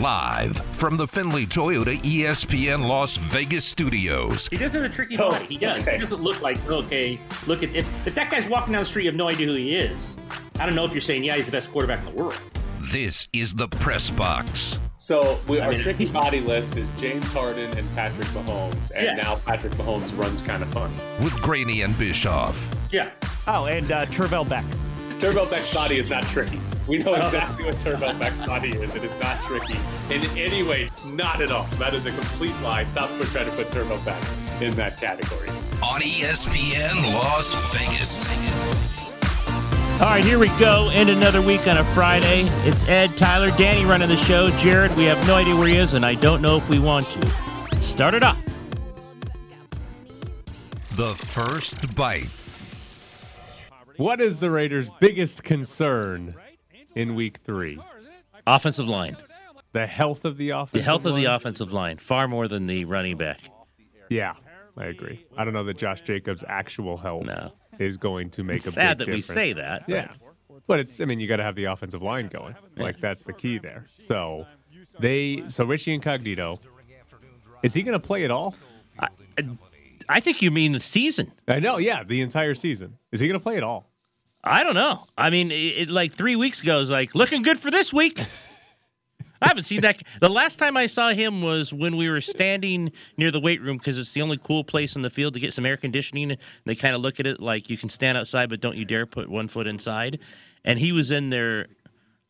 Live from the Findlay Toyota ESPN Las Vegas studios. He does have a tricky Oh, body. He does. okay. He doesn't look like okay. Look at if, if that guy's walking down the street, you have no idea who he is. I don't know if you're saying yeah, he's the best quarterback in the world. This is the press box. So we, our mean, tricky he's- body list is James Harden and Patrick Mahomes, and Yeah. now Patrick Mahomes runs kind of funny. with Graney and Bischoff. Yeah. Oh, and uh, Tervel Beck. Travell Beck's body is not tricky. We know exactly what Turbo Beck's body is. It is not tricky in any way. Not at all. That is a complete lie. Stop trying to put Turbo Beck in that category. On ESPN Las Vegas. All right, here we go. End another week on a Friday. It's Ed, Tyler, Danny running the show. Jared, we have no idea where he is, and I don't know if we want to. Start it off. The first bite. What is the Raiders' biggest concern in week three? Offensive line. The health of the offense. The health of the offensive line, far more than the running back. Yeah, I agree. I don't know that Josh Jacobs' actual health No. is going to make a Sad big that we say that. but- Yeah, but it's. I mean, you got to have the offensive line going. Like that's the key there. So they. So Richie Incognito. Is he going to play at all? I think you mean the season. I know. Yeah, the entire season. Is he going to play at all? I don't know. I mean, it, it, like three weeks ago, was like looking good for this week. I haven't seen that. The last time I saw him was when we were standing near the weight room because it's the only cool place in the field to get some air conditioning. They kind of look at it like you can stand outside, but don't you dare put one foot inside. And he was in there.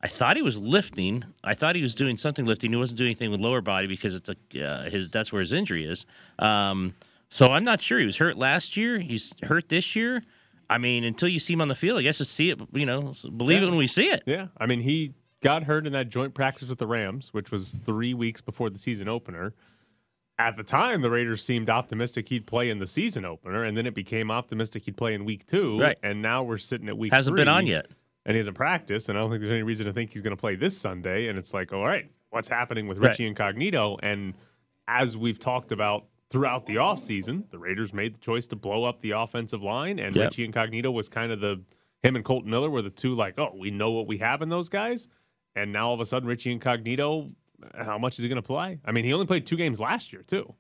I thought he was lifting. I thought he was doing something lifting. He wasn't doing anything with lower body because it's a, uh, his. That's where his injury is. Um, so I'm not sure. He was hurt last year. He's hurt this year. I mean, until you see him on the field, I guess to see it, you know, believe it when we see it. Yeah, I mean, he got hurt in that joint practice with the Rams, which was three weeks before the season opener. At the time, the Raiders seemed optimistic he'd play in the season opener, and then it became optimistic he'd play in week two. Right. And now we're sitting at week Hasn't been on yet. And he hasn't practiced, and I don't think there's any reason to think he's going to play this Sunday. And it's like, all right, what's happening with Right. Richie Incognito? And as we've talked about throughout the offseason, the Raiders made the choice to blow up the offensive line, and Yep. Richie Incognito was kind of the him and Kolton Miller were the two like, oh, we know what we have in those guys. And now all of a sudden, Richie Incognito, how much is he going to play? I mean, he only played two games last year too.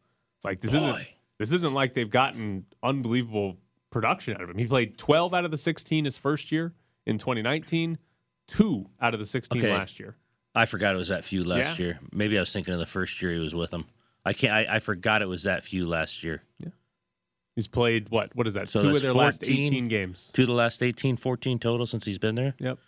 Like this isn't this isn't like they've gotten unbelievable production out of him. He played 12 out of the 16 his first year in 2019, two out of the 16 Okay. last year. I forgot it was that few last Yeah. year. Maybe I was thinking of the first year he was with them. I can't. I, I forgot it was that few last year. Yeah. He's played what? What is that? So two of their last 18 games. Two of the last 18, 14 total since he's been there. Yep.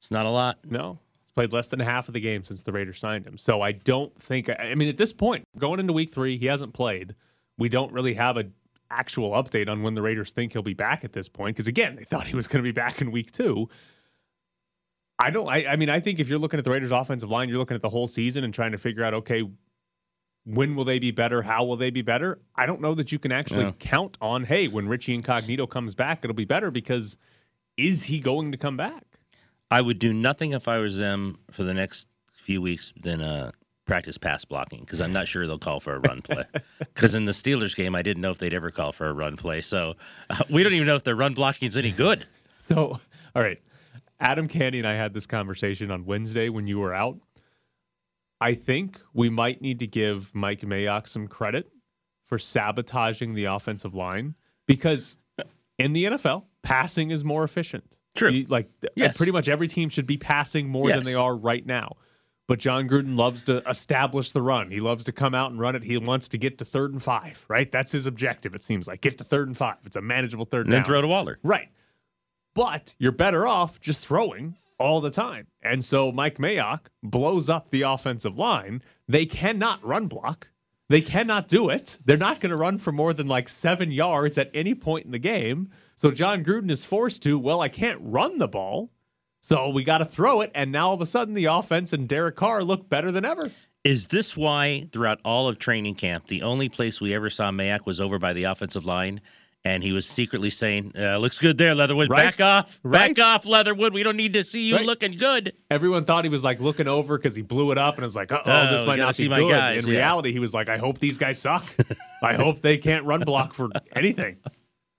It's not a lot. No. He's played less than half of the game since the Raiders signed him. So I don't think I mean at this point, going into week 3, he hasn't played. We don't really have a actual update on when the Raiders think he'll be back at this point because again, they thought he was going to be back in week 2. I don't I, I mean I think if you're looking at the Raiders offensive line, you're looking at the whole season and trying to figure out okay, when will they be better? How will they be better? I don't know that you can actually Yeah. count on, hey, when Richie Incognito comes back, it'll be better because is he going to come back? I would do nothing if I was them for the next few weeks than uh, practice pass blocking because I'm not sure they'll call for a run play. Because in the Steelers game, I didn't know if they'd ever call for a run play. So uh, we don't even know if their run blocking is any good. So, all right. Adam Candy and I had this conversation on Wednesday when you were out. I think we might need to give Mike Mayock some credit for sabotaging the offensive line because in the NFL, passing is more efficient. True. You- like Yes. pretty much every team should be passing more than they are right now. But Jon Gruden loves to establish the run. He loves to come out and run it. He wants to get to third and five, right? That's his objective, it seems like. Get to third and five. It's a manageable third And then throw to Waller. Right. But you're better off just throwing all the time. And so Mike Mayock blows up the offensive line. They cannot run block. They cannot do it. They're not going to run for more than like seven yards at any point in the game. So Jon Gruden is forced to, well, I can't run the ball. So we got to throw it. And now all of a sudden the offense and Derek Carr look better than ever. Is this why throughout all of training camp, the only place we ever saw Mayock was over by the offensive line? And he was secretly saying, uh, looks good there, Leatherwood. Right. Back off. Right. Back off, Leatherwood. We don't need to see you Right. looking good. Everyone thought he was like looking over because he blew it up and was like, oh, Oh, this might not see be my good. guys, In yeah. reality, he was like, I hope these guys suck. I hope they can't run block for anything.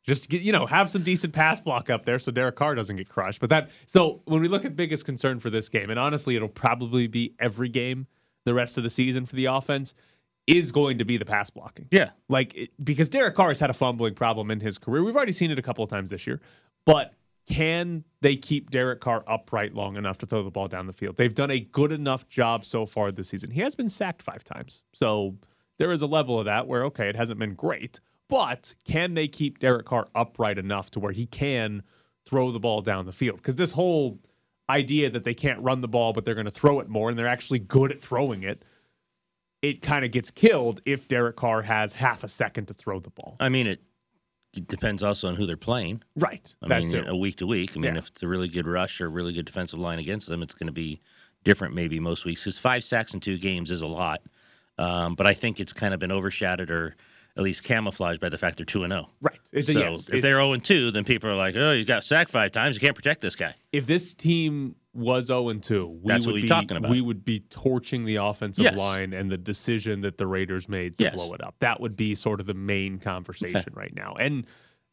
Just get, you know, have some decent pass block up there so Derek Carr doesn't get crushed. But that so when we look at biggest concern for this game, and honestly, it'll probably be every game the rest of the season for the offense is going to be the pass blocking. Yeah. Like it, because Derek Carr has had a fumbling problem in his career. We've already seen it a couple of times this year. But can they keep Derek Carr upright long enough to throw the ball down the field? They've done a good enough job so far this season. He has been sacked 5 times. So there is a level of that where okay, it hasn't been great, but can they keep Derek Carr upright enough to where he can throw the ball down the field? Cuz this whole idea that they can't run the ball but they're going to throw it more and they're actually good at throwing it it kind of gets killed if Derek Carr has half a second to throw the ball. I mean, it, it depends also on who they're playing. Right. I That mean, too. a week to week. I mean, Yeah. if it's a really good rush or a really good defensive line against them, it's going to be different maybe most weeks. Because five sacks in two games is a lot. Um, but I think it's kind of been overshadowed or at least camouflaged by the fact they're 2 and 0. Right. It's So yes. if It- they're 0 and 2, then people are like, oh, you got sacked five times. You can't protect this guy. if this team was 0 and 2, we That's would what we're be talking about. we would be torching the offensive Yes. line and the decision that the Raiders made to Yes. blow it up. That would be sort of the main conversation right now. And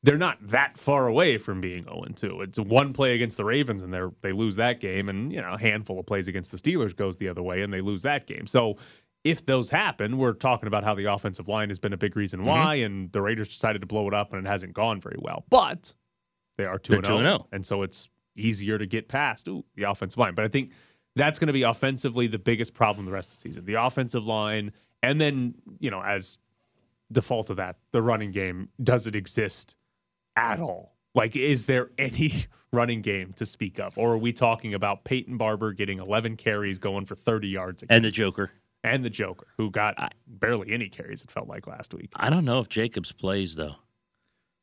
they're not that far away from being 0 and 2. It's one play against the Ravens and they they lose that game and you know, a handful of plays against the Steelers goes the other way and they lose that game. So if those happen, we're talking about how the offensive line has been a big Mm-hmm. reason why, and the Raiders decided to blow it up, and it hasn't gone very well. But they are 2 and 2 and 0, 0. and so it's easier to get past ooh, the offensive line. But I think that's going to be offensively the biggest problem the rest of the season. The offensive line, and then, you know, as default of that, the running game, does it exist at all? Like, is there any running game to speak of? Or are we talking about Peyton Barber getting 11 carries going for 30 yards again? And the Joker. and the Joker, who got barely any carries, it felt like last week. I don't know if Jacobs plays, though.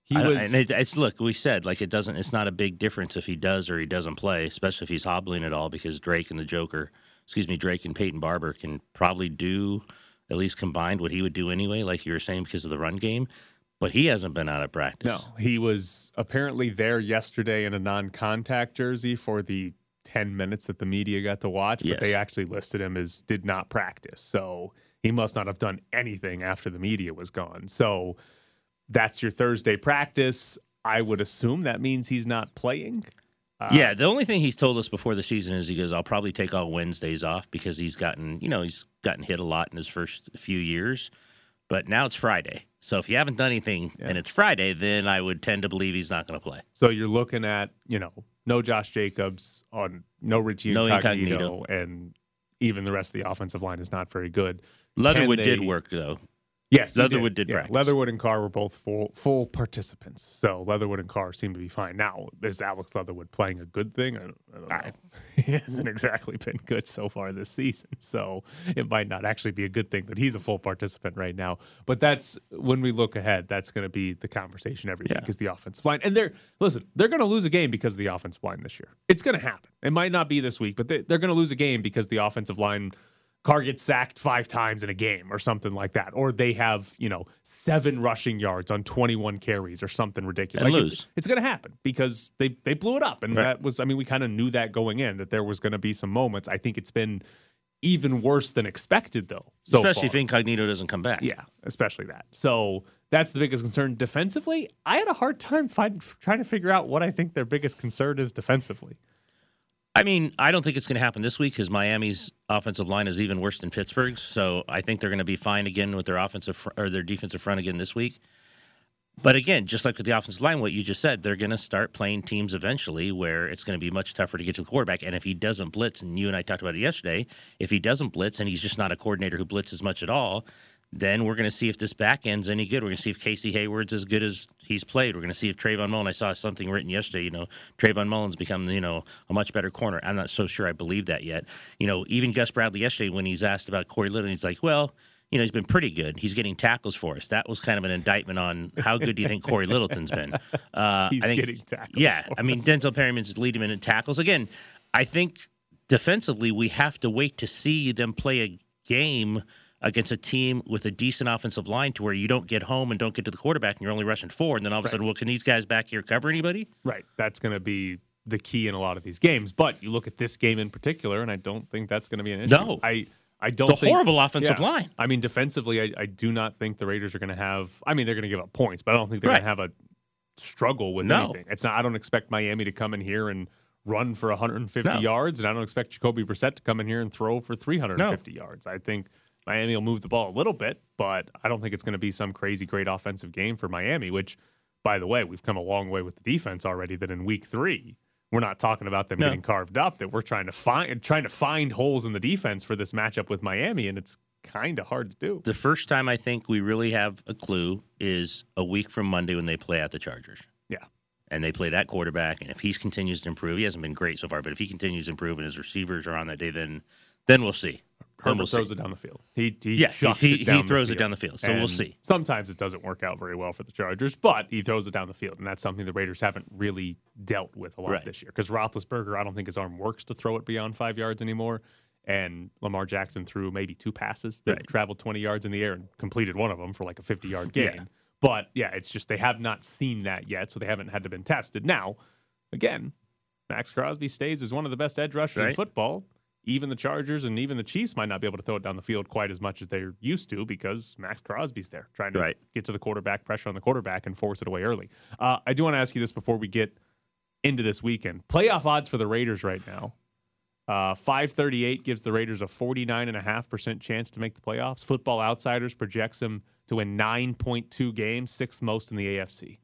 He I was. and it, it's look. We said like it doesn't. It's not a big difference if he does or he doesn't play, especially if he's hobbling at all, because Drake and the Joker, excuse me, Drake and Peyton Barber can probably do at least combined what he would do anyway, like you were saying, because of the run game. But he hasn't been out of practice. no, he was apparently there yesterday in a non contact jersey for the 10 minutes that the media got to watch, but Yes. they actually listed him as did not practice. So he must not have done anything after the media was gone. So that's your Thursday practice. I would assume that means he's not playing. Uh, yeah, the only thing he's told us before the season is he goes, "I'll probably take all Wednesdays off because he's gotten, you know, he's gotten hit a lot in his first few years, but now it's Friday. So if you haven't done anything and it's Friday, then I would tend to believe he's not going to play. So you're looking at, you know, no Josh Jacobs on no Richie No Incognito, Incognito. and even the rest of the offensive line is not very good. Leatherwood Can did work though. Yes, Leatherwood did practice. Leatherwood and Carr were both full full participants, so Leatherwood and Carr seem to be fine. Now, is Alex Leatherwood playing a good thing? I don't, I don't know. he hasn't exactly been good so far this season, so it might not actually be a good thing that he's a full participant right now. But that's when we look ahead. That's going to be the conversation every Yeah. week is the offensive line, and they're listen. They're going to lose a game because of the offensive line this year. It's going to happen. It might not be this week, but they, they're going to lose a game because the offensive line. Carr gets sacked five times in a game or something like that. Or they have, you know, seven rushing yards on 21 carries or something ridiculous. And Like, lose. It's, it's going to happen because they, they blew it up. And Right. that was, I mean, we kind of knew that going in that there was going to be some moments. I think it's been even worse than expected, though. So Especially far. if Incognito doesn't come back. Yeah, especially that. So that's the biggest concern. Defensively, I had a hard time find, trying to figure out what I think their biggest concern is defensively. I mean, I don't think it's going to happen this week because Miami's offensive line is even worse than Pittsburgh's. So I think they're going to be fine again with their offensive fr- or their defensive front again this week. But again, just like with the offensive line, what you just said, they're going to start playing teams eventually where it's going to be much tougher to get to the quarterback. And if he doesn't blitz, and you and I talked about it yesterday, if he doesn't blitz and he's just not a coordinator who blitzes much at all, then we're going to see if this back end's any good. We're going to see if Casey Hayward's as good as he's played. We're going to see if Trayvon Mullen. I saw something written yesterday. You know, Trayvon Mullen's become you know a much better corner. I'm not so sure I believe that yet. You know, even Gus Bradley yesterday when he's asked about Corey Little, he's like, well. You know, he's been pretty good. He's getting tackles for us. That was kind of an indictment on how good do you think Corey Littleton's been? Uh, He's I think, getting tackles Yeah, I mean. Denzel Perryman's leading him in tackles. Again, I think defensively, we have to wait to see them play a game against a team with a decent offensive line to where you don't get home and don't get to the quarterback and you're only rushing four. And then all of a sudden, well, can these guys back here cover anybody? Right. That's going to be the key in a lot of these games. But you look at this game in particular, and I don't think that's going to be an issue. No. I I don't The think, horrible offensive Yeah. line. I mean, defensively, I, I do not think the Raiders are going to have. I mean, they're going to give up points, but I don't think they're Right. going to have a struggle with No. anything. It's not. I don't expect Miami to come in here and run for 150 No. yards, and I don't expect Jacoby Brissett to come in here and throw for 350 yards. I think Miami will move the ball a little bit, but I don't think it's going to be some crazy great offensive game for Miami. Which, by the way, we've come a long way with the defense already. That in week three, we're not talking about them No. getting carved up. That we're trying to find trying to find holes in the defense for this matchup with Miami, and it's kind of hard to do. The first time I think we really have a clue is a week from Monday when they play at the Chargers. Yeah. And they play that quarterback, and if he continues to improve, he hasn't been great so far, but if he continues to improve and his receivers are on that day, then then we'll see. Herbert we'll throws see. it down the field. He, he Yeah, he- he the throws it down the field, so we'll see. Sometimes it doesn't work out very well for the Chargers, but he throws it down the field, and that's something the Raiders haven't really dealt with a lot Right. this year. Because Roethlisberger, I don't think his arm works to throw it beyond five yards anymore. And Lamar Jackson threw maybe two passes that Right. traveled 20 yards in the air and completed one of them for like a 50 yard gain. Yeah. But yeah, it's just they have not seen that yet, so they haven't had to been tested. Now, again, Maxx Crosby stays as one of the best edge rushers in football. Even the Chargers and even the Chiefs might not be able to throw it down the field quite as much as they're used to because Maxx Crosby's there trying to Right. get to the quarterback, pressure on the quarterback, and force it away early. Uh, I do want to ask you this before we get into this weekend. Playoff odds for the Raiders right now. Uh, 538 gives the Raiders a 49.5% chance to make the playoffs. Football Outsiders projects them to win 9.2 games, sixth most in the AFC.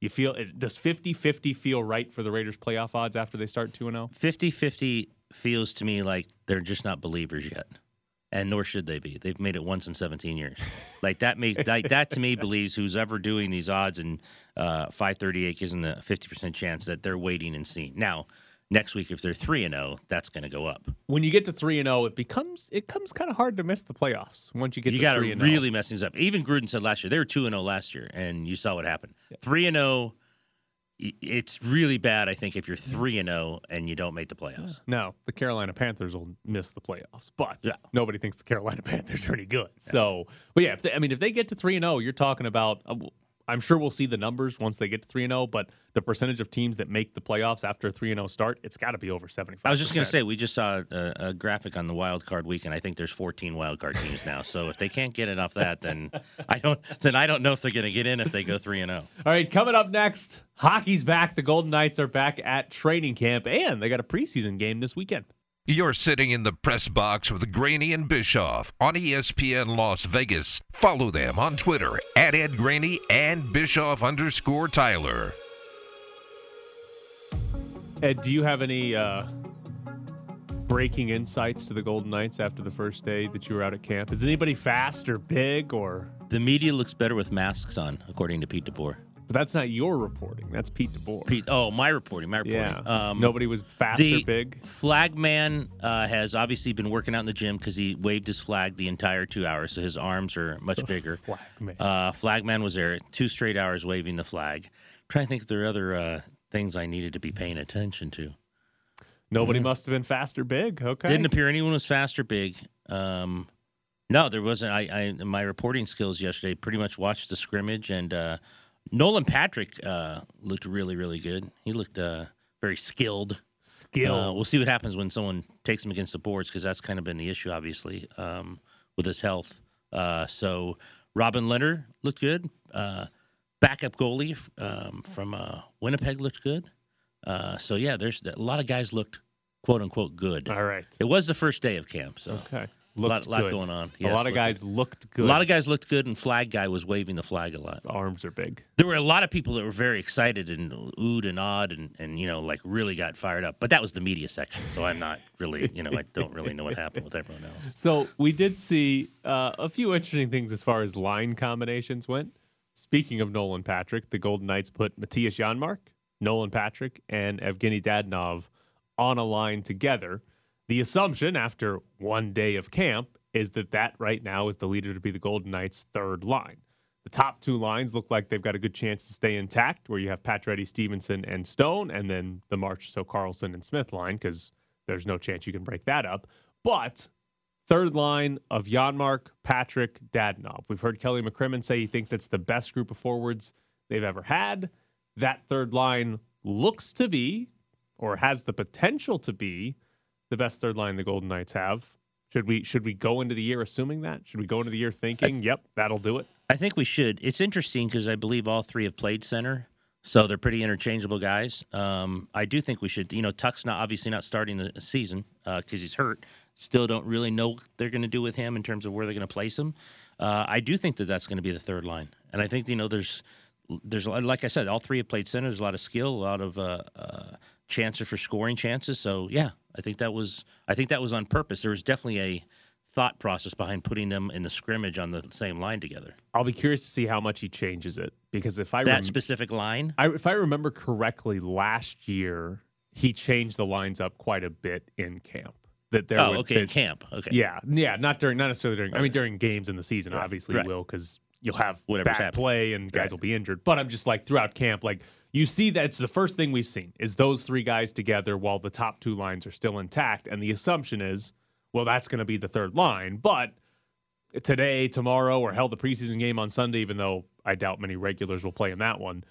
You feel, does 50 50 feel right for the Raiders' playoff odds after they start 2 0? 50 50 feels to me like they're just not believers yet. And nor should they be. They've made it once in 17 years. Like that makes like that to me believes who's ever doing these odds and uh, 538 gives them a 50% chance that they're waiting and seeing. Now, next week if they're 3 and 0, that's going to go up. When you get to 3 and 0, it becomes it comes kind of hard to miss the playoffs once you get You to got to 3 0. really mess things up. Even Gruden said last year they were 2 and 0 last year and you saw what happened. 3 and 0 y- it's really bad I think if you're 3 and 0 and you don't make the playoffs. No, the Carolina Panthers will miss the playoffs, but Yeah. nobody thinks the Carolina Panthers are any good. So, but yeah, if they, I mean, if they get to three and zero, you're talking about. Uh, I'm sure we'll see the numbers once they get to three and zero, but the percentage of teams that make the playoffs after a three and zero start, it's got to be over seventy five. I was just going to say, we just saw a, a graphic on the wild card weekend. I think there's 14 wild card teams now. So if they can't get off that, then I don't. Then I don't know if they're going to get in if they go three and oh. zero. All right, coming up next, hockey's back. The Golden Knights are back at training camp, and they got a preseason game this weekend. You're sitting in the press box with Graney and Bischoff on ESPN Las Vegas. Follow them on Twitter at Ed Graney and Bischoff underscore Tyler. Ed, do you have any uh, breaking insights to the Golden Knights after the first day that you were out at camp? Is anybody fast or big or? The media looks better with masks on, according to Pete DeBoer. But that's not your reporting. That's Pete DeBoer. Pete, oh, my reporting, my reporting. Yeah. Um, Nobody was fast the or big. Flagman uh, has obviously been working out in the gym because he waved his flag the entire two hours, so his arms are much bigger. Flagman. Uh, Flagman was there two straight hours waving the flag. trying to think if there are other uh, things I needed to be paying attention to. Nobody must have been fast or big. Okay. Didn't appear anyone was fast or big. Um, no, there wasn't. I, I my reporting skills yesterday pretty much watched the scrimmage, and uh, Nolan Patrick uh, looked really, really good. He looked uh, very skilled. Skill. Uh, we'll see what happens when someone takes him against the boards because that's kind of been the issue, obviously, um, with his health. Uh, so Robin Lehner looked good. Uh, backup goalie um, from uh, Winnipeg looked good. Uh, so yeah, there's a lot of guys looked quote unquote good. All right. It was the first day of camp, so Okay. A lot, Looked lot going on. a lot of looked guys good. looked good. A lot of guys looked good, and flag guy was waving the flag a lot. His arms are big. There were a lot of people that were very excited and oohed and awed and, and you know like really got fired up. But that was the media section, so I'm not really you know I don't really know what happened with everyone else. So we did see uh, a few interesting things as far as line combinations went. Speaking of Nolan Patrick, the Golden Knights put Mattias Janmark, Nolan Patrick, and Evgenii Dadonov on a line together. The assumption after one day of camp is that that right now is the leader to be the Golden Knights' third line. The top two lines look like they've got a good chance to stay intact, where you have Pacioretty, Stephenson, and Stone, and then the Marchessault, Karlsson, and Smith line, because there's no chance you can break that up. But third line of Janmark, Patrick, Dadonov. We've heard Kelly McCrimmon say he thinks it's the best group of forwards they've ever had. That third line looks to be, or has the potential to be, the best third line the Golden Knights have. Should we should we go into the year assuming that? Should we go into the year thinking, yep, that'll do it? I think we should. It's interesting because I believe all three have played center. So they're pretty interchangeable guys. Um, I do think we should, you know, Tuch's not obviously not starting the season because he's hurt. Still don't really know what they're going to do with him in terms of where they're going to place him. Uh, I do think that that's going to be the third line, and I think you know there's there's like I said, all three have played center. There's a lot of skill, a lot of uh, uh, chances for scoring chances. So yeah, I think that was I think that was on purpose. There was definitely a thought process behind putting them in the scrimmage on the same line together. I'll be curious to see how much he changes it because if I That rem- specific line, I, if I remember correctly, last year he changed the lines up quite a bit in camp. That there, oh, okay, that- camp, okay, yeah, yeah, not during, not necessarily during. I mean, during games in the season, Right, obviously right. will because you'll have bad happening. play and guys will be injured. But I'm just like throughout camp, like you see that it's the first thing we've seen is those three guys together while the top two lines are still intact, and the assumption is, well, that's going to be the third line, but today, tomorrow, or hell, the preseason game on Sunday, even though I doubt many regulars will play in that one.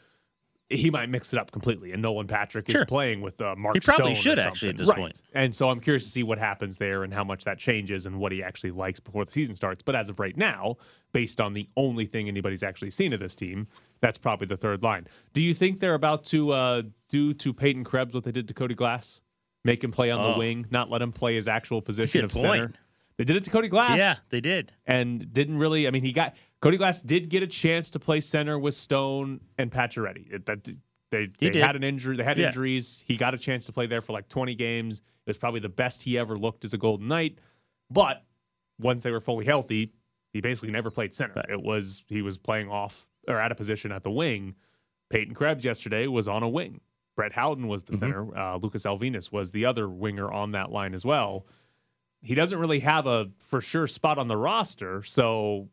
He might mix it up completely, and Nolan Patrick is playing with uh, Mark. He probably Stone should, actually, at this Right. point. And so I'm curious to see what happens there and how much that changes and what he actually likes before the season starts. But as of right now, based on the only thing anybody's actually seen of this team, that's probably the third line. Do you think they're about to uh, do to Peyton Krebs what they did to Cody Glass? Make him play on the Oh. wing, not let him play his actual position of center. They did it to Cody Glass yeah, they did. and didn't really. I mean, he got Cody Glass did get a chance to play center with Stone and Pacioretty. It- That they they had an injury. They had Yeah. injuries. He got a chance to play there for like 20 games. It was probably the best he ever looked as a Golden Knight. But once they were fully healthy, he basically never played center. It was he was playing off or at a position at the wing. Peyton Krebs yesterday was on a wing. Brett Howden was the Mm-hmm. center. Uh, Lucas Elvenes was the other winger on that line as well he doesn't really have a for sure spot on the roster, so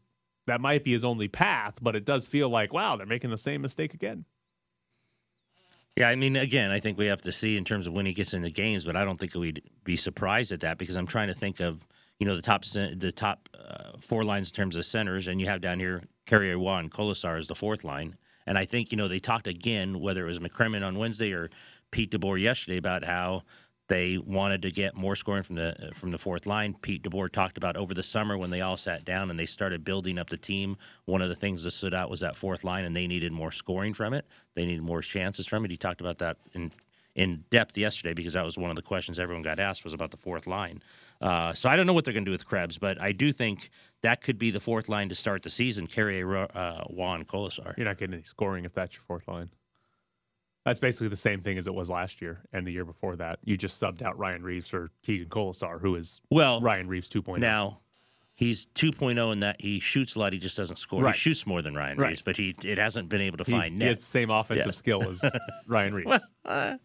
that might be his only path. But it does feel like wow, they're making the same mistake again. Yeah, I mean, again, I think we have to see in terms of when he gets into games, but I don't think we'd be surprised at that because I'm trying to think of you know the top the top uh, four lines in terms of centers, and you have down here Carrier and Kolesar as the fourth line, and I think you know they talked again whether it was McCrimmon on Wednesday or Pete DeBoer yesterday about how they wanted to get more scoring from the from the fourth line. Pete DeBoer talked about over the summer when they all sat down and they started building up the team. One of the things that stood out was that fourth line, and they needed more scoring from it. They needed more chances from it. He talked about that in in depth yesterday because that was one of the questions everyone got asked was about the fourth line. Uh, so I don't know what they're going to do with Krebs, but I do think that could be the fourth line to start the season. Carrier, uh, Juan, Kolesar. You're not getting any scoring if that's your fourth line. That's basically the same thing as it was last year and the year before that. You just subbed out Ryan Reaves for Keegan Kolesar, who is Well, Ryan Reaves oh. 2.0. Now, he's 2.0 in that he shoots a lot. He just doesn't score. Right. He shoots more than Ryan Right. Reaves, but he it hasn't been able to he, find he net. has the same offensive Yeah. skill as Ryan Reaves. Well, uh, I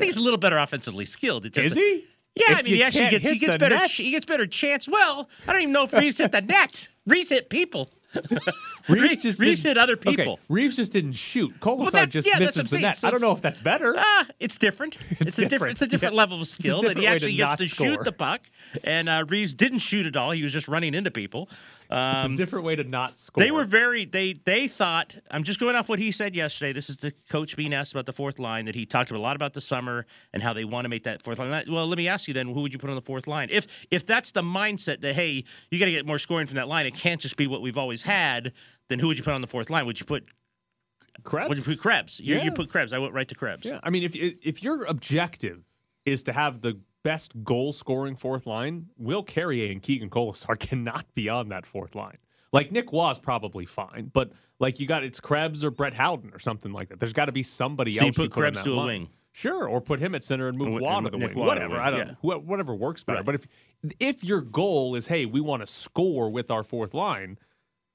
think he's a little better offensively skilled. It is he? Yeah, If I mean, he actually gets he gets better net. he gets better chance. Well, I don't even know if Reaves hit the net. Reaves hit people. Reaves, just Reaves hit other Okay, people. Reaves just didn't shoot. Kolesar that's- just yeah, misses the net. So I don't know if that's better. Ah, it's different. It's, a different. different. It's a different Yeah. level of skill that he to actually gets to score. shoot the puck. And uh, Reaves didn't shoot at all. He was just running into people. It's Um, a different way to not score. They were very they they thought I'm just going off what he said yesterday. This is the coach being asked about the fourth line that he talked a lot about the summer and how they want to make that fourth line. Well, let me ask you then, who would you put on the fourth line? If if that's the mindset that hey, you got to get more scoring from that line, it can't just be what we've always had. Then who would you put on the fourth line? Would you put Krebs. would you put Krebs? You, Yeah. you put Krebs. I went right to Krebs. Yeah, I mean, if if your objective is to have the best goal scoring fourth line, Will Carrier and Keegan Kolesar cannot be on that fourth line. Like Nick Waugh's probably fine, but like you got it's Krebs or Brett Howden or something like that. There's got to be somebody So you else. put Krebs to a wing. Sure, or put him at center and move And- to the Nick wing. Whatever. wing, I don't yeah. know. Whatever works better. Right. But if if your goal is, hey, we want to score with our fourth line,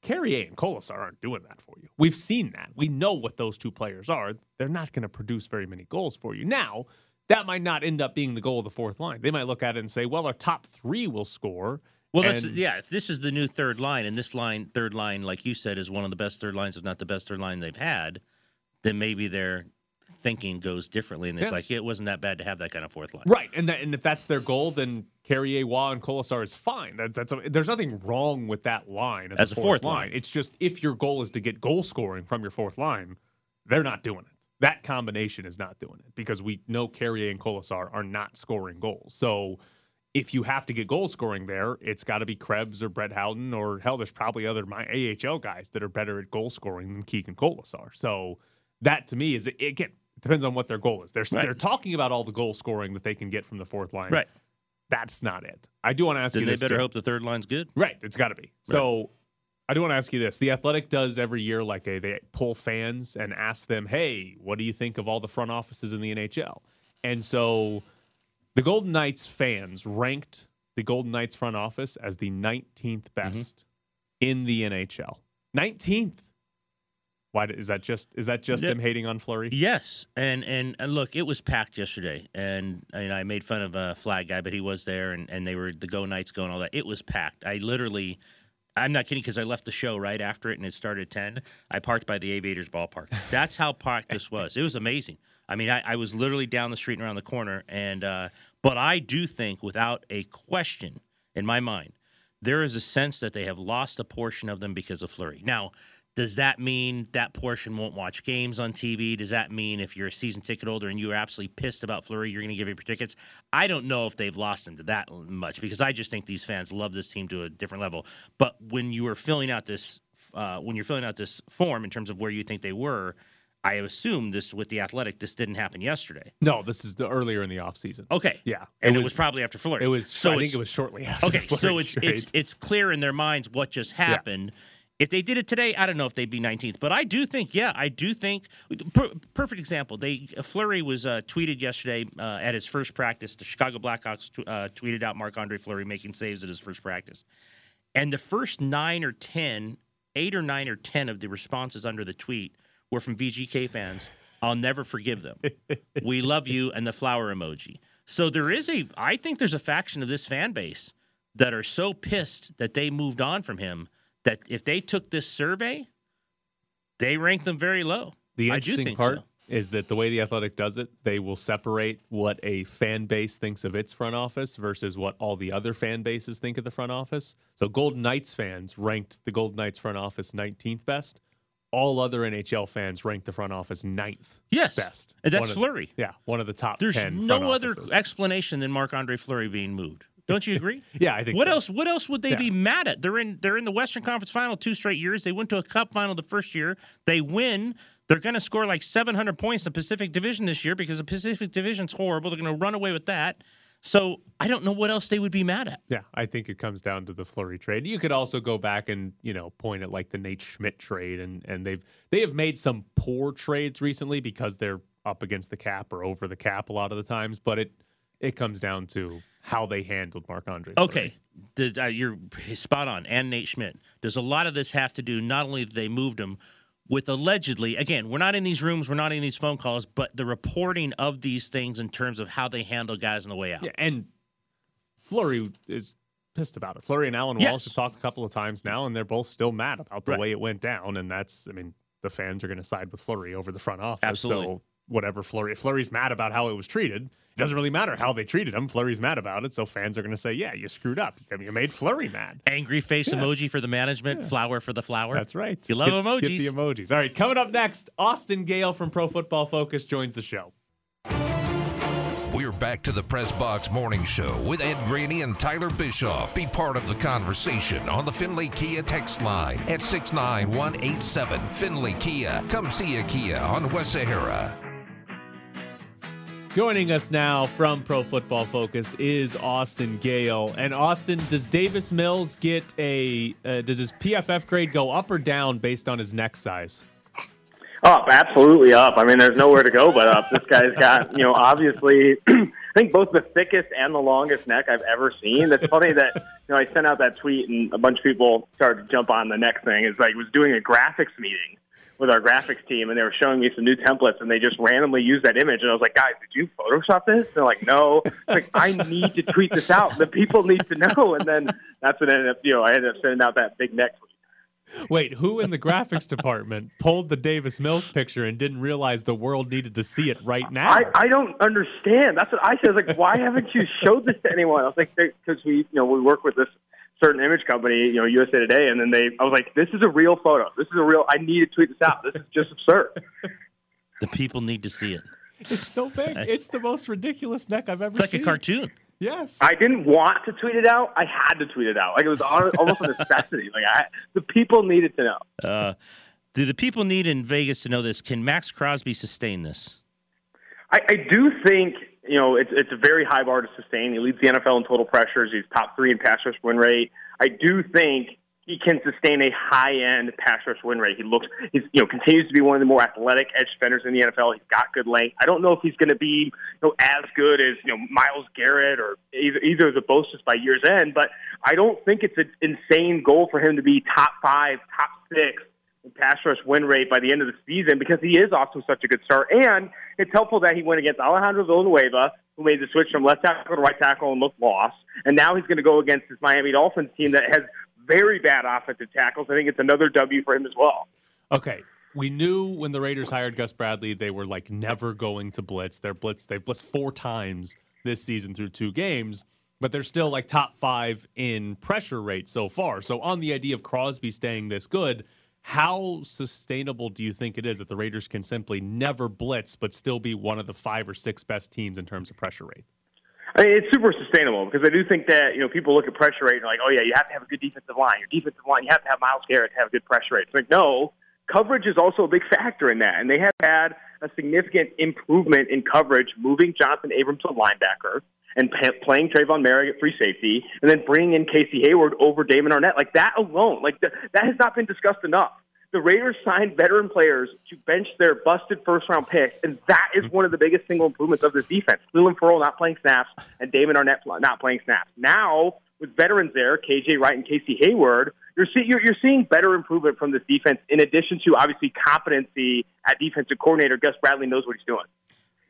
Carrier and Kolesar aren't doing that for you. We've seen that. We know what those two players are. They're not going to produce very many goals for you. Now, that might not end up being the goal of the fourth line. They might look at it and say, well, our top three will score. Well, that's and- yeah. If this is the new third line, and this line, third line, like you said, is one of the best third lines, if not the best third line they've had, then maybe their thinking goes differently, and it's Yeah. like yeah, it wasn't that bad to have that kind of fourth line. Right, and that, and if that's their goal, then Carrier, Waugh, and Kolesar is fine. That, that's a, there's nothing wrong with that line as, As a a fourth, fourth line. line. It's just if your goal is to get goal scoring from your fourth line, they're not doing it. That combination is not doing it because we know Carrier and Kolesar are not scoring goals. So if you have to get goal scoring there, it's got to be Krebs or Brett Howden or hell, there's probably other my AHL guys that are better at goal scoring than Keegan Kolesar. So that to me is it, again depends on what their goal is. They're Right. they're talking about all the goal scoring that they can get from the fourth line. Right. That's not it. I do want to ask Then you they better too. hope the third line's good. Right, it's got to be. So I do want to ask you this: The Athletic does every year like a they pull fans and ask them, "Hey, what do you think of all the front offices in the NHL?" And so the Golden Knights fans ranked the Golden Knights front office as the 19th mm-hmm. best in the NHL. 19th. Why is that just is that just Yeah. them hating on Fleury? Yes, and, and and look, it was packed yesterday, and and I made fun of a flag guy, but he was there, and and they were the Go Knights going all that. It was packed. I literally, I'm not kidding because I left the show right after it, and it started at ten. I parked by the Aviators ballpark. That's how packed this was. It was amazing. I mean, I, I was literally down the street and around the corner, and uh, but I do think, without a question in my mind, there is a sense that they have lost a portion of them because of Fleury. Now, does that mean that portion won't watch games on TV? Does that mean if you're a season ticket holder and you're absolutely pissed about Fleury, you're going to give up your tickets? I don't know if they've lost him to that much because I just think these fans love this team to a different level. But when you are filling out this, uh, when you're filling out this form in terms of where you think they were, I assume this with the Athletic, this didn't happen yesterday. No, this is the earlier in the offseason. Okay, Yeah, and it it was, was- probably after Fleury. It was. so I think it was shortly after. Okay, so it's trade. it's it's clear in their minds what just happened. If they did it today, I don't know if they'd be 19th, but I do think, yeah, I do think. Per, perfect example. They Fleury was uh, tweeted yesterday uh, at his first practice. The Chicago Blackhawks t- uh, tweeted out Marc Andre Fleury making saves at his first practice, and the first nine or ten, eight or nine or ten of the responses under the tweet were from VGK fans. I'll never forgive them. we love you and the flower emoji. So there is a I think there's a faction of this fan base that are so pissed that they moved on from him that if they took this survey, they rank them very low. The interesting part so. is that the way the Athletic does it, they will separate what a fan base thinks of its front office versus what all the other fan bases think of the front office. So Golden Knights fans ranked the Golden Knights front office 19th best. All other NHL fans ranked the front office ninth Yes, best. and that's Fleury. Yeah, one of the top There's 10 no other explanation than Marc Andre Fleury being moved. Don't you agree? Yeah, I think What so. else? What else would they Yeah. be mad at? They're in. They're in the Western Conference Final two straight years. They went to a Cup final the first year. They win. They're going to score like 700 points in the Pacific Division this year because the Pacific Division's horrible. They're going to run away with that. So I don't know what else they would be mad at. Yeah, I think it comes down to the Fleury trade. You could also go back and you know point at like the Nate Schmidt trade, and and they've they have made some poor trades recently because they're up against the cap or over the cap a lot of the times. But it it comes down to how they handled Marc Andre. Okay, Does- uh, you're spot on. And Nate Schmidt. Does a lot of this have to do not only that they moved him with allegedly? Again, we're not in these rooms, we're not in these phone calls, but the reporting of these things in terms of how they handle guys on the way out. Yeah, and Fleury is pissed about it. Fleury and Allan Yes. Walsh have talked a couple of times now, and they're both still mad about the Right. way it went down. And that's, I mean, the fans are going to side with Fleury over the front office. Absolutely. So whatever Fleury, if Fleury's mad about how it was treated, it doesn't really matter how they treated him. Fleury's mad about it, so fans are going to say, "Yeah, you screwed up. You made Fleury mad." Angry face emoji for the management, flower for the flower. That's right. You love Get- emojis. Get the emojis. All right, coming up next, Austin Gayle from Pro Football Focus joins the show. We're back to the Press Box Morning Show with Ed Graney and Tyler Bischoff. Be part of the conversation on the Findlay Kia text line at 69187. Findlay Kia. Come see a Kia on West Sahara. Joining us now from Pro Football Focus is Austin Gayle. And Austin, does Davis Mills get a uh, does his PFF grade go up or down based on his neck size? Up, absolutely up. I mean, there's nowhere to go but up. This guy's got, you know, obviously, I think both the thickest and the longest neck I've ever seen. It's funny that, you know, I sent out that tweet and a bunch of people started to jump on the neck thing. It's like, was doing a graphics meeting with our graphics team and they were showing me some new templates and they just randomly used that image. And I was like, guys, did you Photoshop this? They're like, no. It's like, I need to tweet this out. The people need to know. And then that's what ended up, you know, I ended up sending out that big neck tweet. Wait, who in the graphics department pulled the Davis Mills picture and didn't realize the world needed to see it right now? I, I don't understand. That's what I said. I was like, why haven't you showed this to anyone? I was like, because we, you know, we work with this certain image company, you know, USA Today, and then they, I was like, this is a real photo. This is a real. I need to tweet this out. This is just absurd. The people need to see it. it's so big. It's the most ridiculous neck I've ever It's like seen. a cartoon. Yes. I didn't want to tweet it out. I had to tweet it out. Like it was almost a necessity. Like I, the people needed to know. Uh, Do the people need in Vegas to know this? Can Maxx Crosby sustain this? I, I do think you know it's it's a very high bar to sustain. He leads the NFL in total pressures. He's top three in pass rush win rate. I do think he can sustain a high end pass rush win rate. He looks he's you know continues to be one of the more athletic edge defenders in the NFL. He's got good length. I don't know if he's going to be you know as good as you know Myles Garrett or either either of the just by year's end. But I don't think it's an insane goal for him to be top five, top six pass rush win rate by the end of the season because he is off to such a good start. And it's helpful that he went against Alejandro Villanueva, who made the switch from left tackle to right tackle and looked lost. And now he's going to go against this Miami Dolphins team that has very bad offensive tackles. I think it's another W for him as well. Okay. We knew when the Raiders hired Gus Bradley, they were like never going to blitz. They're blitz. They've blitzed four times this season through two games, but they're still like top five in pressure rate so far. So on the idea of Crosby staying this good, how sustainable do you think it is that the Raiders can simply never blitz but still be one of the five or six best teams in terms of pressure rate? I mean, it's super sustainable because I do think that you know people look at pressure rate and like, oh yeah, you have to have a good defensive line. Your defensive line, you have to have Myles Garrett to have a good pressure rate. It's like no, coverage is also a big factor in that, and they have had a significant improvement in coverage, moving Jonathan Abram to linebacker and p- playing Tre'von Moehrig at free safety, and then bringing in Casey Hayward over Damon Arnette. Like that alone, like th- that has not been discussed enough. The Raiders signed veteran players to bench their busted first round picks, and that is one of the biggest single improvements of this defense. Clelin Ferrell not playing snaps, and Damon Arnette not playing snaps. Now, with veterans there, KJ Wright and Casey Hayward, you're, see, you're, you're seeing better improvement from this defense, in addition to obviously competency at defensive coordinator. Gus Bradley knows what he's doing.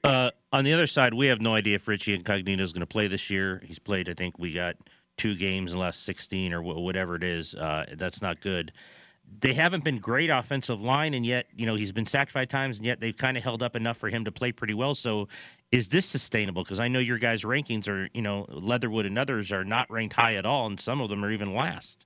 Uh, on the other side, we have no idea if Richie Incognito is going to play this year. He's played, I think we got two games in the last 16 or whatever it is. Uh, that's not good. They haven't been great offensive line, and yet, you know, he's been sacked five times, and yet they've kind of held up enough for him to play pretty well. So, is this sustainable? Because I know your guys' rankings are, you know, Leatherwood and others are not ranked high at all, and some of them are even last.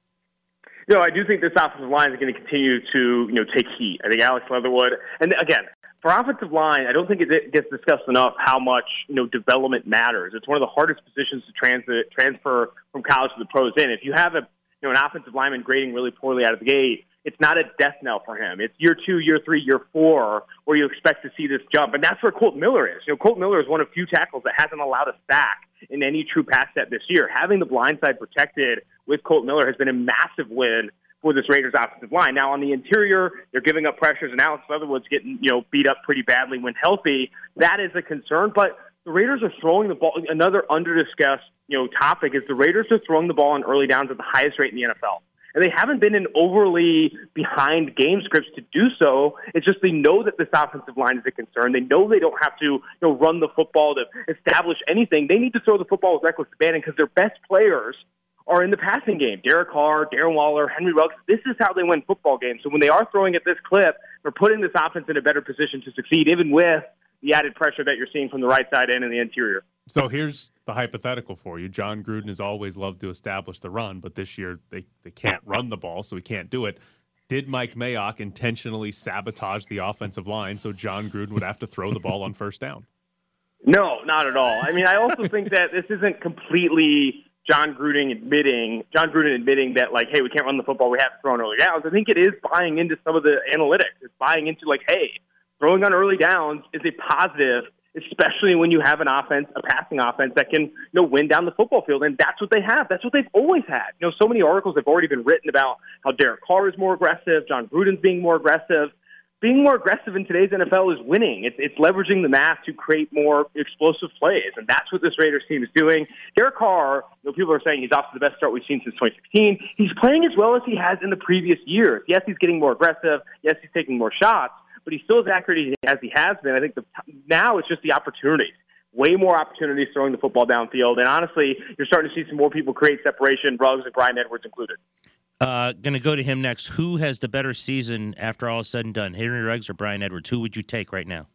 Know, I do think this offensive line is going to continue to, you know, take heat. I think Alex Leatherwood, and again, for offensive line, I don't think it gets discussed enough how much you know development matters. It's one of the hardest positions to transit, transfer from college to the pros in. If you have a you know an offensive lineman grading really poorly out of the gate, it's not a death knell for him. It's year two, year three, year four where you expect to see this jump, and that's where Colt Miller is. You know, Colt Miller is one of few tackles that hasn't allowed a sack in any true pass set this year. Having the blind side protected with Colt Miller has been a massive win for this Raiders offensive line. Now on the interior, they're giving up pressures, and Alex Leatherwood's getting you know beat up pretty badly when healthy. That is a concern, but the Raiders are throwing the ball. Another under-discussed you know topic is the Raiders are throwing the ball on early downs at the highest rate in the NFL. And they haven't been in overly behind game scripts to do so. It's just they know that this offensive line is a concern. They know they don't have to you know, run the football to establish anything. They need to throw the football with reckless abandon because their best players are in the passing game. Derek Carr, Darren Waller, Henry Ruggs. This is how they win football games. So when they are throwing at this clip, they're putting this offense in a better position to succeed, even with the added pressure that you're seeing from the right side and in the interior. So here's the hypothetical for you. Jon Gruden has always loved to establish the run, but this year they, they can't run the ball, so he can't do it. Did Mike Mayock intentionally sabotage the offensive line so Jon Gruden would have to throw the ball on first down? No, not at all. I mean, I also think that this isn't completely Jon Gruden admitting Jon Gruden admitting that like, hey, we can't run the football, we have to throw on early downs. I think it is buying into some of the analytics. It's buying into like, hey, throwing on early downs is a positive, especially when you have an offense, a passing offense that can you know win down the football field, and that's what they have. That's what they've always had. You know, so many articles have already been written about how Derek Carr is more aggressive, Jon Gruden's being more aggressive being more aggressive in today's NFL is winning. It's, it's leveraging the math to create more explosive plays, and that's what this Raiders team is doing. Derek Carr, you know, people are saying he's off to the best start we've seen since 2016. He's playing as well as he has in the previous years. Yes, he's getting more aggressive. Yes, he's taking more shots, but he's still as accurate as he has been. I think the, now it's just the opportunities. Way more opportunities throwing the football downfield, and honestly, you're starting to see some more people create separation, Ruggs and Bryan Edwards included. Uh, going to go to him next. Who has the better season after all is said and done, Henry Ruggs or Bryan Edwards? Who would you take right now?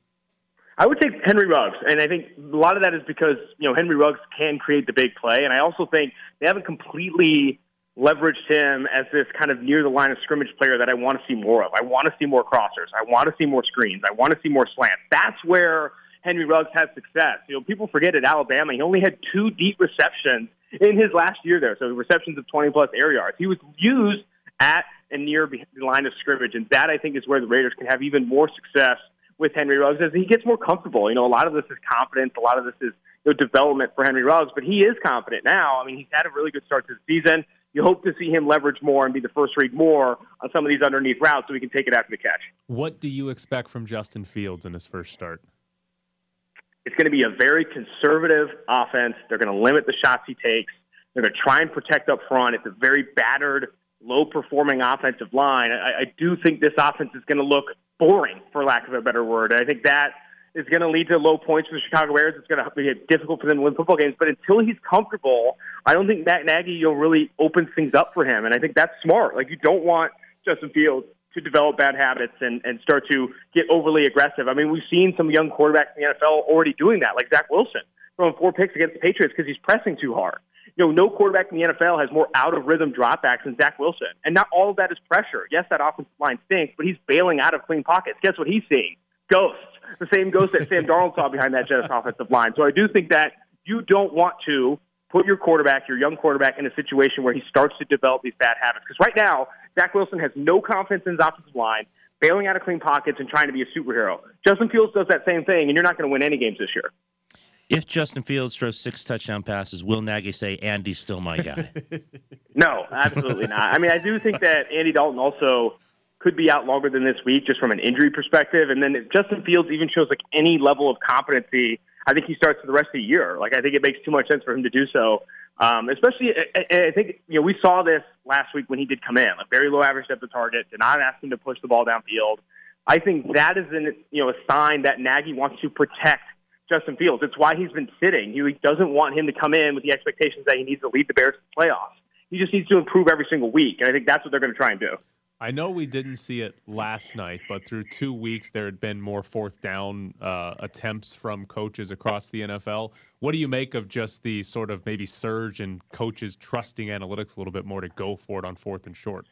I would take Henry Ruggs, and I think a lot of that is because you know Henry Ruggs can create the big play, and I also think they haven't completely leveraged him as this kind of near the line of scrimmage player that I want to see more of. I want to see more crossers. I want to see more screens. I want to see more slants. That's where Henry Ruggs has success. You know, people forget at Alabama he only had two deep receptions in his last year there. So receptions of 20 plus air yards. He was used at and near the line of scrimmage. And that, I think, is where the Raiders can have even more success with Henry Ruggs as he gets more comfortable. You know, a lot of this is confidence, a lot of this is you know, development for Henry Ruggs, but he is confident now. I mean, he's had a really good start to the season. You hope to see him leverage more and be the first read more on some of these underneath routes so he can take it after the catch. What do you expect from Justin Fields in his first start? It's going to be a very conservative offense. They're going to limit the shots he takes. They're going to try and protect up front. It's a very battered, low performing offensive line. I, I do think this offense is going to look boring, for lack of a better word. I think that is going to lead to low points for the Chicago Bears. It's going to be difficult for them to win football games. But until he's comfortable, I don't think Matt Nagy will really open things up for him. And I think that's smart. Like you don't want Justin Fields to develop bad habits and, and start to get overly aggressive. I mean, we've seen some young quarterbacks in the NFL already doing that, like Zach Wilson throwing four picks against the Patriots because he's pressing too hard. You know, no quarterback in the NFL has more out of rhythm dropbacks than Zach Wilson. And not all of that is pressure. Yes, that offensive line stinks, but he's bailing out of clean pockets. Guess what he's seeing? Ghosts. The same ghost that Sam Darnold saw behind that Jets offensive line. So I do think that you don't want to put your quarterback, your young quarterback, in a situation where he starts to develop these bad habits. Because right now, Zach Wilson has no confidence in his offensive line, bailing out of clean pockets and trying to be a superhero. Justin Fields does that same thing, and you're not going to win any games this year. If Justin Fields throws six touchdown passes, will Nagy say Andy's still my guy? no, absolutely not. I mean, I do think that Andy Dalton also could be out longer than this week, just from an injury perspective. And then if Justin Fields even shows like any level of competency, I think he starts for the rest of the year. Like I think it makes too much sense for him to do so. Um, especially, I, I think you know we saw this last week when he did come in, like very low average depth of target, did not ask him to push the ball downfield. I think that is an you know a sign that Nagy wants to protect Justin Fields. It's why he's been sitting. He doesn't want him to come in with the expectations that he needs to lead the Bears to the playoffs. He just needs to improve every single week, and I think that's what they're going to try and do. I know we didn't see it last night, but through two weeks there had been more fourth down uh, attempts from coaches across the NFL. What do you make of just the sort of maybe surge in coaches trusting analytics a little bit more to go for it on fourth and short?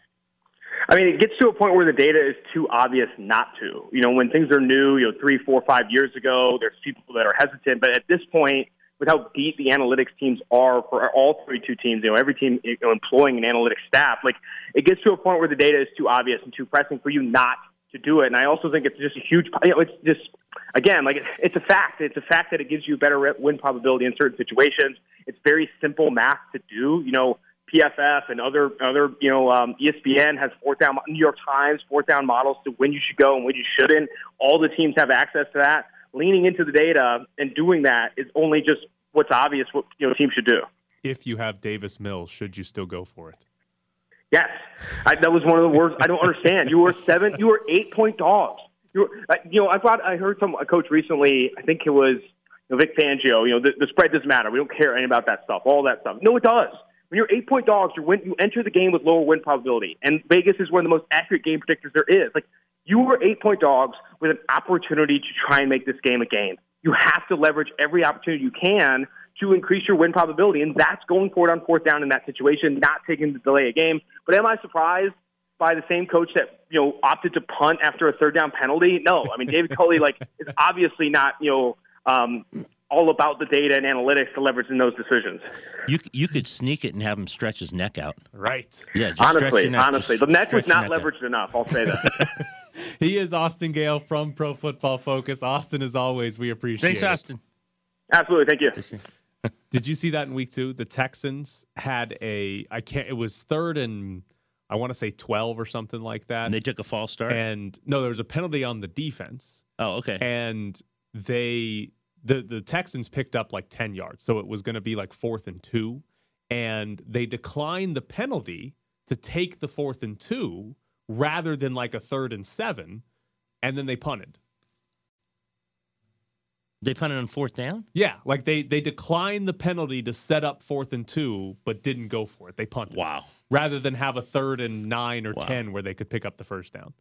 I mean, it gets to a point where the data is too obvious not to. You know, when things are new, you know, three, four, five years ago, there's people that are hesitant. But at this point, with how deep the analytics teams are for all 32 teams, you know, every team you know, employing an analytics staff, like it gets to a point where the data is too obvious and too pressing for you not to do it. And I also think it's just a huge, you know, it's just, again, like it's a fact. It's a fact that it gives you better win probability in certain situations. It's very simple math to do. You know, PFF and other other you know um, ESPN has fourth down New York Times fourth down models to when you should go and when you shouldn't. All the teams have access to that. Leaning into the data and doing that is only just what's obvious what you know teams should do. If you have Davis Mills, should you still go for it? Yes, I, that was one of the words I don't understand. You were seven, you were eight point dogs. You were, you know, I thought I heard some a coach recently. I think it was you know, Vic Fangio. You know, the, the spread doesn't matter. We don't care any about that stuff. All that stuff. No, it does. When you're eight point dogs, you win, you enter the game with lower win probability, and Vegas is one of the most accurate game predictors there is. Like you were eight point dogs with an opportunity to try and make this game a game. You have to leverage every opportunity you can to increase your win probability, and that's going for it on fourth down in that situation, not taking the delay a game. But am I surprised by the same coach that you know opted to punt after a third down penalty? No, I mean David Culley like is obviously not you know um, all about the data and analytics to leverage in those decisions. You you could sneak it and have him stretch his neck out. Right. Yeah. honestly, neck, honestly, the neck was not neck leveraged out. enough. I'll say that. he is Austin Gayle from Pro Football Focus. Austin, as always, we appreciate Thanks, it. Austin. Absolutely, thank you. Did you see that in week two? The Texans had a I can't. It was third and I want to say twelve or something like that. And they took a false start. And no, there was a penalty on the defense. Oh, okay. And they the the Texans picked up like 10 yards. So it was going to be like fourth and 2 and they declined the penalty to take the fourth and 2 rather than like a third and 7 and then they punted. They punted on fourth down? Yeah, like they they declined the penalty to set up fourth and 2 but didn't go for it. They punted. Wow. Rather than have a third and 9 or Wow. 10 where they could pick up the first down.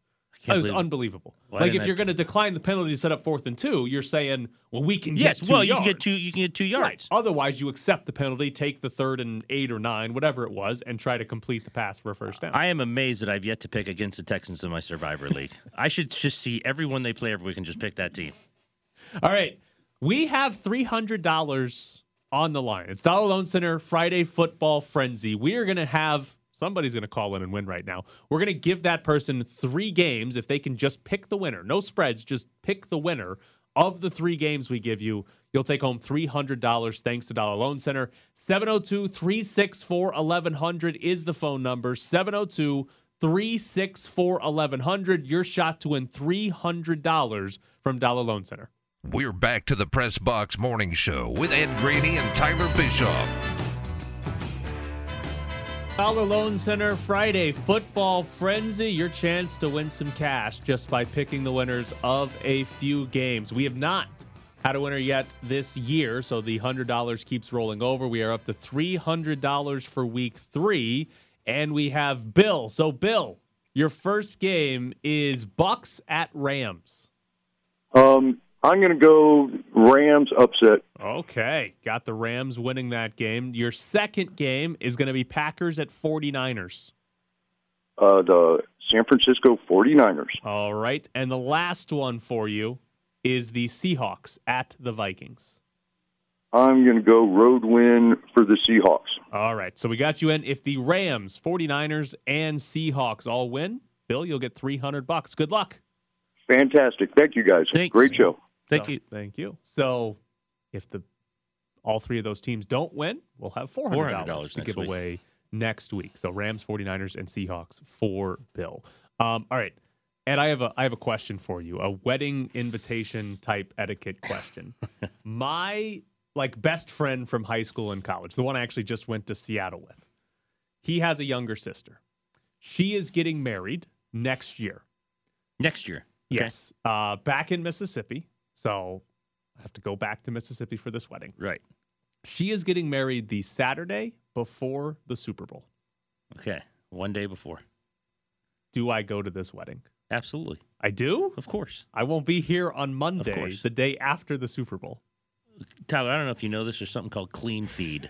It was unbelievable. Why like if you're going to decline the penalty to set up fourth and two, you're saying, well, we can Yes. get two Well, you yards. can get two. You can get two yards. Right. Otherwise, you accept the penalty, take the third and eight or nine, whatever it was, and try to complete the pass for a first down. I am amazed that I've yet to pick against the Texans in my Survivor League. I should just see everyone they play every week and just pick that team. All right. We have $300 on the line. It's Dollar Loan Center Friday Football Frenzy. We are going to have Somebody's going to call in and win right now. We're going to give that person three games if they can just pick the winner. No spreads, just pick the winner of the three games we give you. You'll take home $300 thanks to Dollar Loan Center. 702 364 1100 is the phone number. 702 364 1100. Your shot to win $300 from Dollar Loan Center. We're back to the Press Box Morning Show with Ed Graney and Tyler Bischoff. Dollar Loan Center Friday Football Frenzy. Your chance to win some cash just by picking the winners of a few games. We have not had a winner yet this year, so the $100 keeps rolling over. We are up to $300 for week three, and we have Bill. So, Bill, your first game is Bucks at Rams. Um, I'm going to go Rams upset. Okay, got the Rams winning that game. Your second game is going to be Packers at 49ers. Uh, the San Francisco 49ers. All right, and the last one for you is the Seahawks at the Vikings. I'm going to go road win for the Seahawks. All right, so we got you in. If the Rams, 49ers, and Seahawks all win, Bill, you'll get 300 bucks. Good luck. Fantastic. Thank you guys. Thanks. Great show. Thank So, you. Thank you. So, if the all three of those teams don't win, we'll have four hundred dollars $400 to give week. away next week. So Rams, 49ers, and Seahawks for Bill. Um, all right. And I have a I have a question for you, a wedding invitation type etiquette question. My like best friend from high school and college, the one I actually just went to Seattle with. He has a younger sister. She is getting married next year. Next year. Okay. Yes. Uh, back in Mississippi. So I have to go back to Mississippi for this wedding. Right. She is getting married the Saturday before the Super Bowl. Okay. One day before. Do I go to this wedding? Absolutely. I do? Of course. I won't be here on Monday, the day after the Super Bowl. Tyler, I don't know if you know this. There's something called Clean Feed.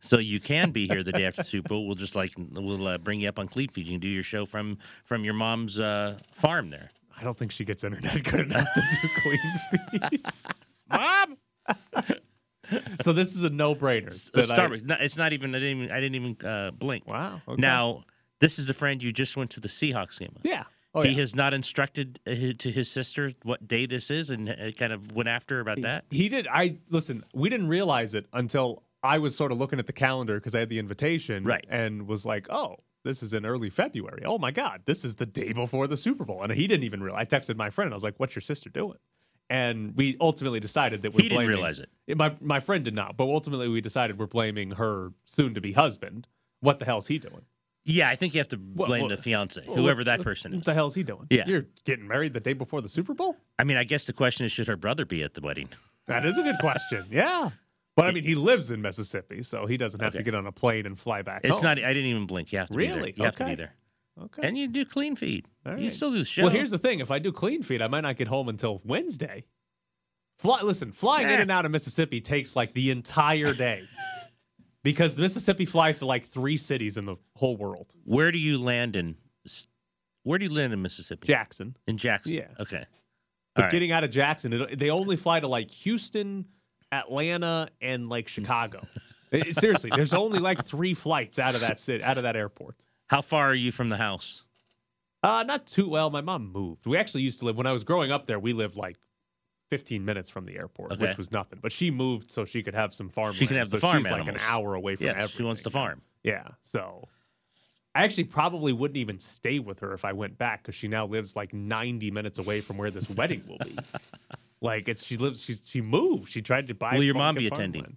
So you can be here the day after the Super Bowl. We'll just like we'll uh, bring you up on Clean Feed. You can do your show from from your mom's uh, farm there. I don't think she gets internet good enough to do clean feed. Mom, so this is a no-brainer. That I- Starbucks. No, it's not even. I didn't even. I didn't even uh, blink. Wow. okay. Now, this is the friend you just went to the Seahawks game with. yeah. Oh, he yeah. has not instructed uh, hi- to his sister what day this is, and uh, kind of went after about that. He did. I listen. We didn't realize it until I was sort of looking at the calendar because I had the invitation, Right. And was like, "Oh, this is in early February. Oh my God, this is the day before the Super Bowl." And he didn't even realize. I texted my friend. I was like, "What's your sister doing?" And we ultimately decided that we're He didn't realize it. My my friend did not, but ultimately we decided we're blaming her soon-to-be husband. What the hell's he doing? Yeah, I think you have to blame well, the fiance, Well, whoever that person is. What the hell's he doing? Yeah. you're getting married the day before the Super Bowl. I mean, I guess the question is, should her brother be at the wedding? That is a good question. Yeah. But I mean, he lives in Mississippi, so he doesn't have to get on a plane and fly back. It's home. not. I didn't even blink. You have to be there. Really? You have to Okay. be there, okay. and you do clean feed. All You still do the show. Well, here's the thing: if I do clean feed, I might not get home until Wednesday. Fly, listen, flying in Eh. and out of Mississippi takes like the entire day because Mississippi flies to like three cities in the whole world. Where do you land in? Where do you land in Mississippi? Jackson, In Jackson. Yeah. Okay. but right. getting out of Jackson, it, they only fly to like Houston, Atlanta, and like Chicago. It- seriously, there's only like three flights out of that city, out of that airport. How far are you from the house? Uh, not too well. My mom moved. We actually used to live when I was growing up there. We lived like 15 minutes from the airport, Okay. which was nothing. But she moved so she could have some farm. She can have the farm She's like an hour away from Yes, everything. she wants to farm. Yeah. So I actually probably wouldn't even stay with her if I went back because she now lives like 90 minutes away from where this wedding will be. Like it's she lives she she moved. She tried to buy. Will your mom be farmland. attending?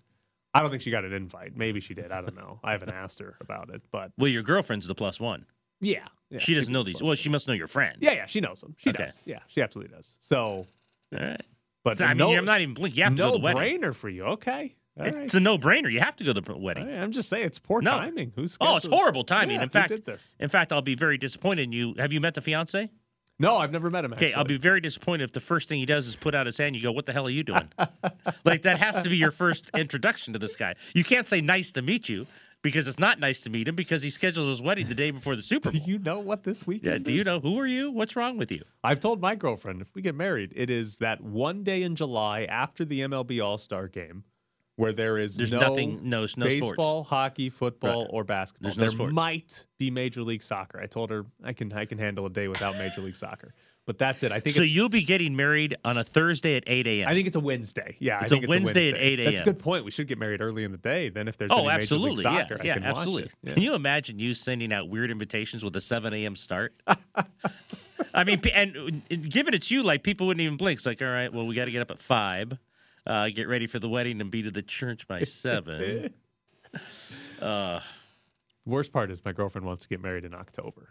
I don't think she got an invite. Maybe she did. I don't know. I haven't asked her about it, but Well, your girlfriend's the plus one. yeah, yeah she doesn't know these. Well, to she must know your friend. Yeah, yeah, she knows them. She Okay. does. Yeah, she absolutely does. So, All right. but I mean, no, I'm not even blinking. You have to no go to the wedding. brainer for you. Okay, all right. It's a no-brainer. You have to go to the wedding. right, I'm just saying it's poor No. timing. Who's Oh, it's horrible timing. Yeah, in fact, did this? in fact, I'll be very disappointed in you. Have you met the fiance? No, I've never met him. Okay, I'll be very disappointed if the first thing he does is put out his hand. And you go, "What the hell are you doing?" like that has to be your first introduction to this guy. You can't say "nice to meet you" because it's not nice to meet him because he scheduled his wedding the day before the Super Do Bowl. you know what this weekend? yeah, do you is? know who are you? What's wrong with you? I've told my girlfriend if we get married, it is that one day in July after the MLB All Star game where there is There's no nothing, no, no sports. baseball, hockey, football, Right. or basketball. There's no there sports. might be Major League Soccer. I told her I can I can handle a day without Major League Soccer, but that's it. I think So you'll be getting married on a Thursday at 8 a.m. I think it's a Wednesday. Yeah, It's a think Wednesday it's at a Wednesday. 8 That's a good point. We should get married early in the day. Then if there's Oh, any Major absolutely. League Yeah, Soccer, I yeah, can watch absolutely. Yeah. Can you imagine you sending out weird invitations with a 7 a.m. start? I mean, and, and given it's you, like people wouldn't even blink. It's like, all right, well, we got to get up at five, uh, get ready for the wedding, and be to the church by seven. uh, Worst part is my girlfriend wants to get married in October.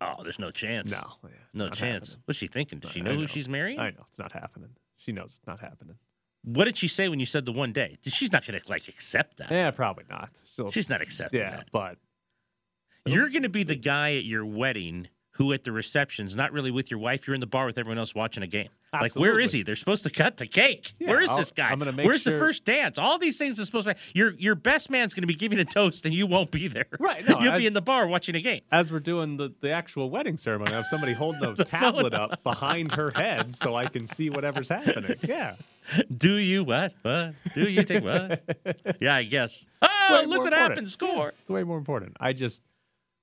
oh, there's no chance. No, yeah, no chance. happening. What's she thinking? Does she I know who she's marrying? I know it's not happening. She knows it's not happening. What did she say when you said the one day? She's not going to like accept that. Yeah, probably not. She'll- She's not accepting yeah, that. but You're going to be the guy at your wedding who, at the reception's not really with your wife. You're in the bar with everyone else watching a game. Like, where is he? They're supposed to cut the cake. Yeah, where is I'll- this guy? I'm gonna make Where's the first dance? All these things are supposed to. Your your best man's going to be giving a toast, and you won't be there. Right, no, You'll be in the bar watching a game. as we're doing the, the actual wedding ceremony, I have somebody holding a tablet up behind her head so I can see whatever's happening. Yeah. Do you what? What? Do you think what? yeah, I guess. Oh, look what important. happened! Score. It's way more important. I just,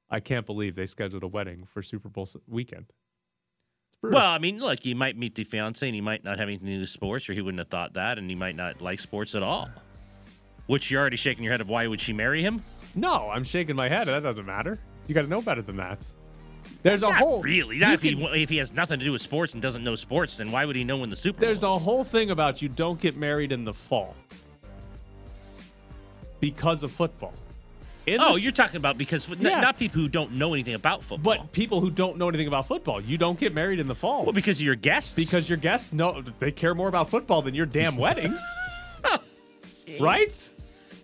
I can't believe they scheduled a wedding for Super Bowl weekend. Brutal. Well, I mean, look, you might meet the fiance and he might not have anything to do with sports, or he wouldn't have thought that, and he might not like sports at all. Which you're already shaking your head of why would she marry him? no, I'm shaking my head. That doesn't matter. You got to know better than that. There's a whole really. Not if, he, if he has nothing to do with sports and doesn't know sports, then why would he know when the Super Bowl There's a whole thing about you don't get married in the fall because of football. In Oh, you're talking about because Yeah. not people who don't know anything about football, but people who don't know anything about football, you don't get married in the fall well, because of your guests. because your guests know they care more about football than your damn wedding, right?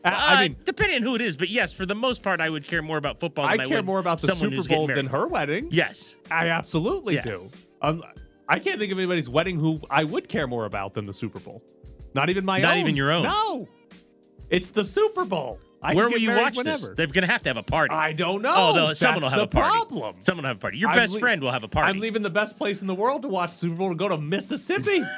I, Uh, I mean, depending on who it is, but yes, for the most part, I would care more about football. I I, care more about the Super Bowl than her wedding. Yes. I absolutely Yeah. do. Um, I can't think of anybody's wedding who I would care more about than the Super Bowl. Not even my Not own. Not even your own. No, it's the Super Bowl. I Where will you watch whenever. this? They're going to have to have a party. I don't know. Oh, someone will have a party. problem. Someone will have a party. Your I'm best lea- friend will have a party. I'm leaving the best place in the world to watch Super Bowl to go to Mississippi.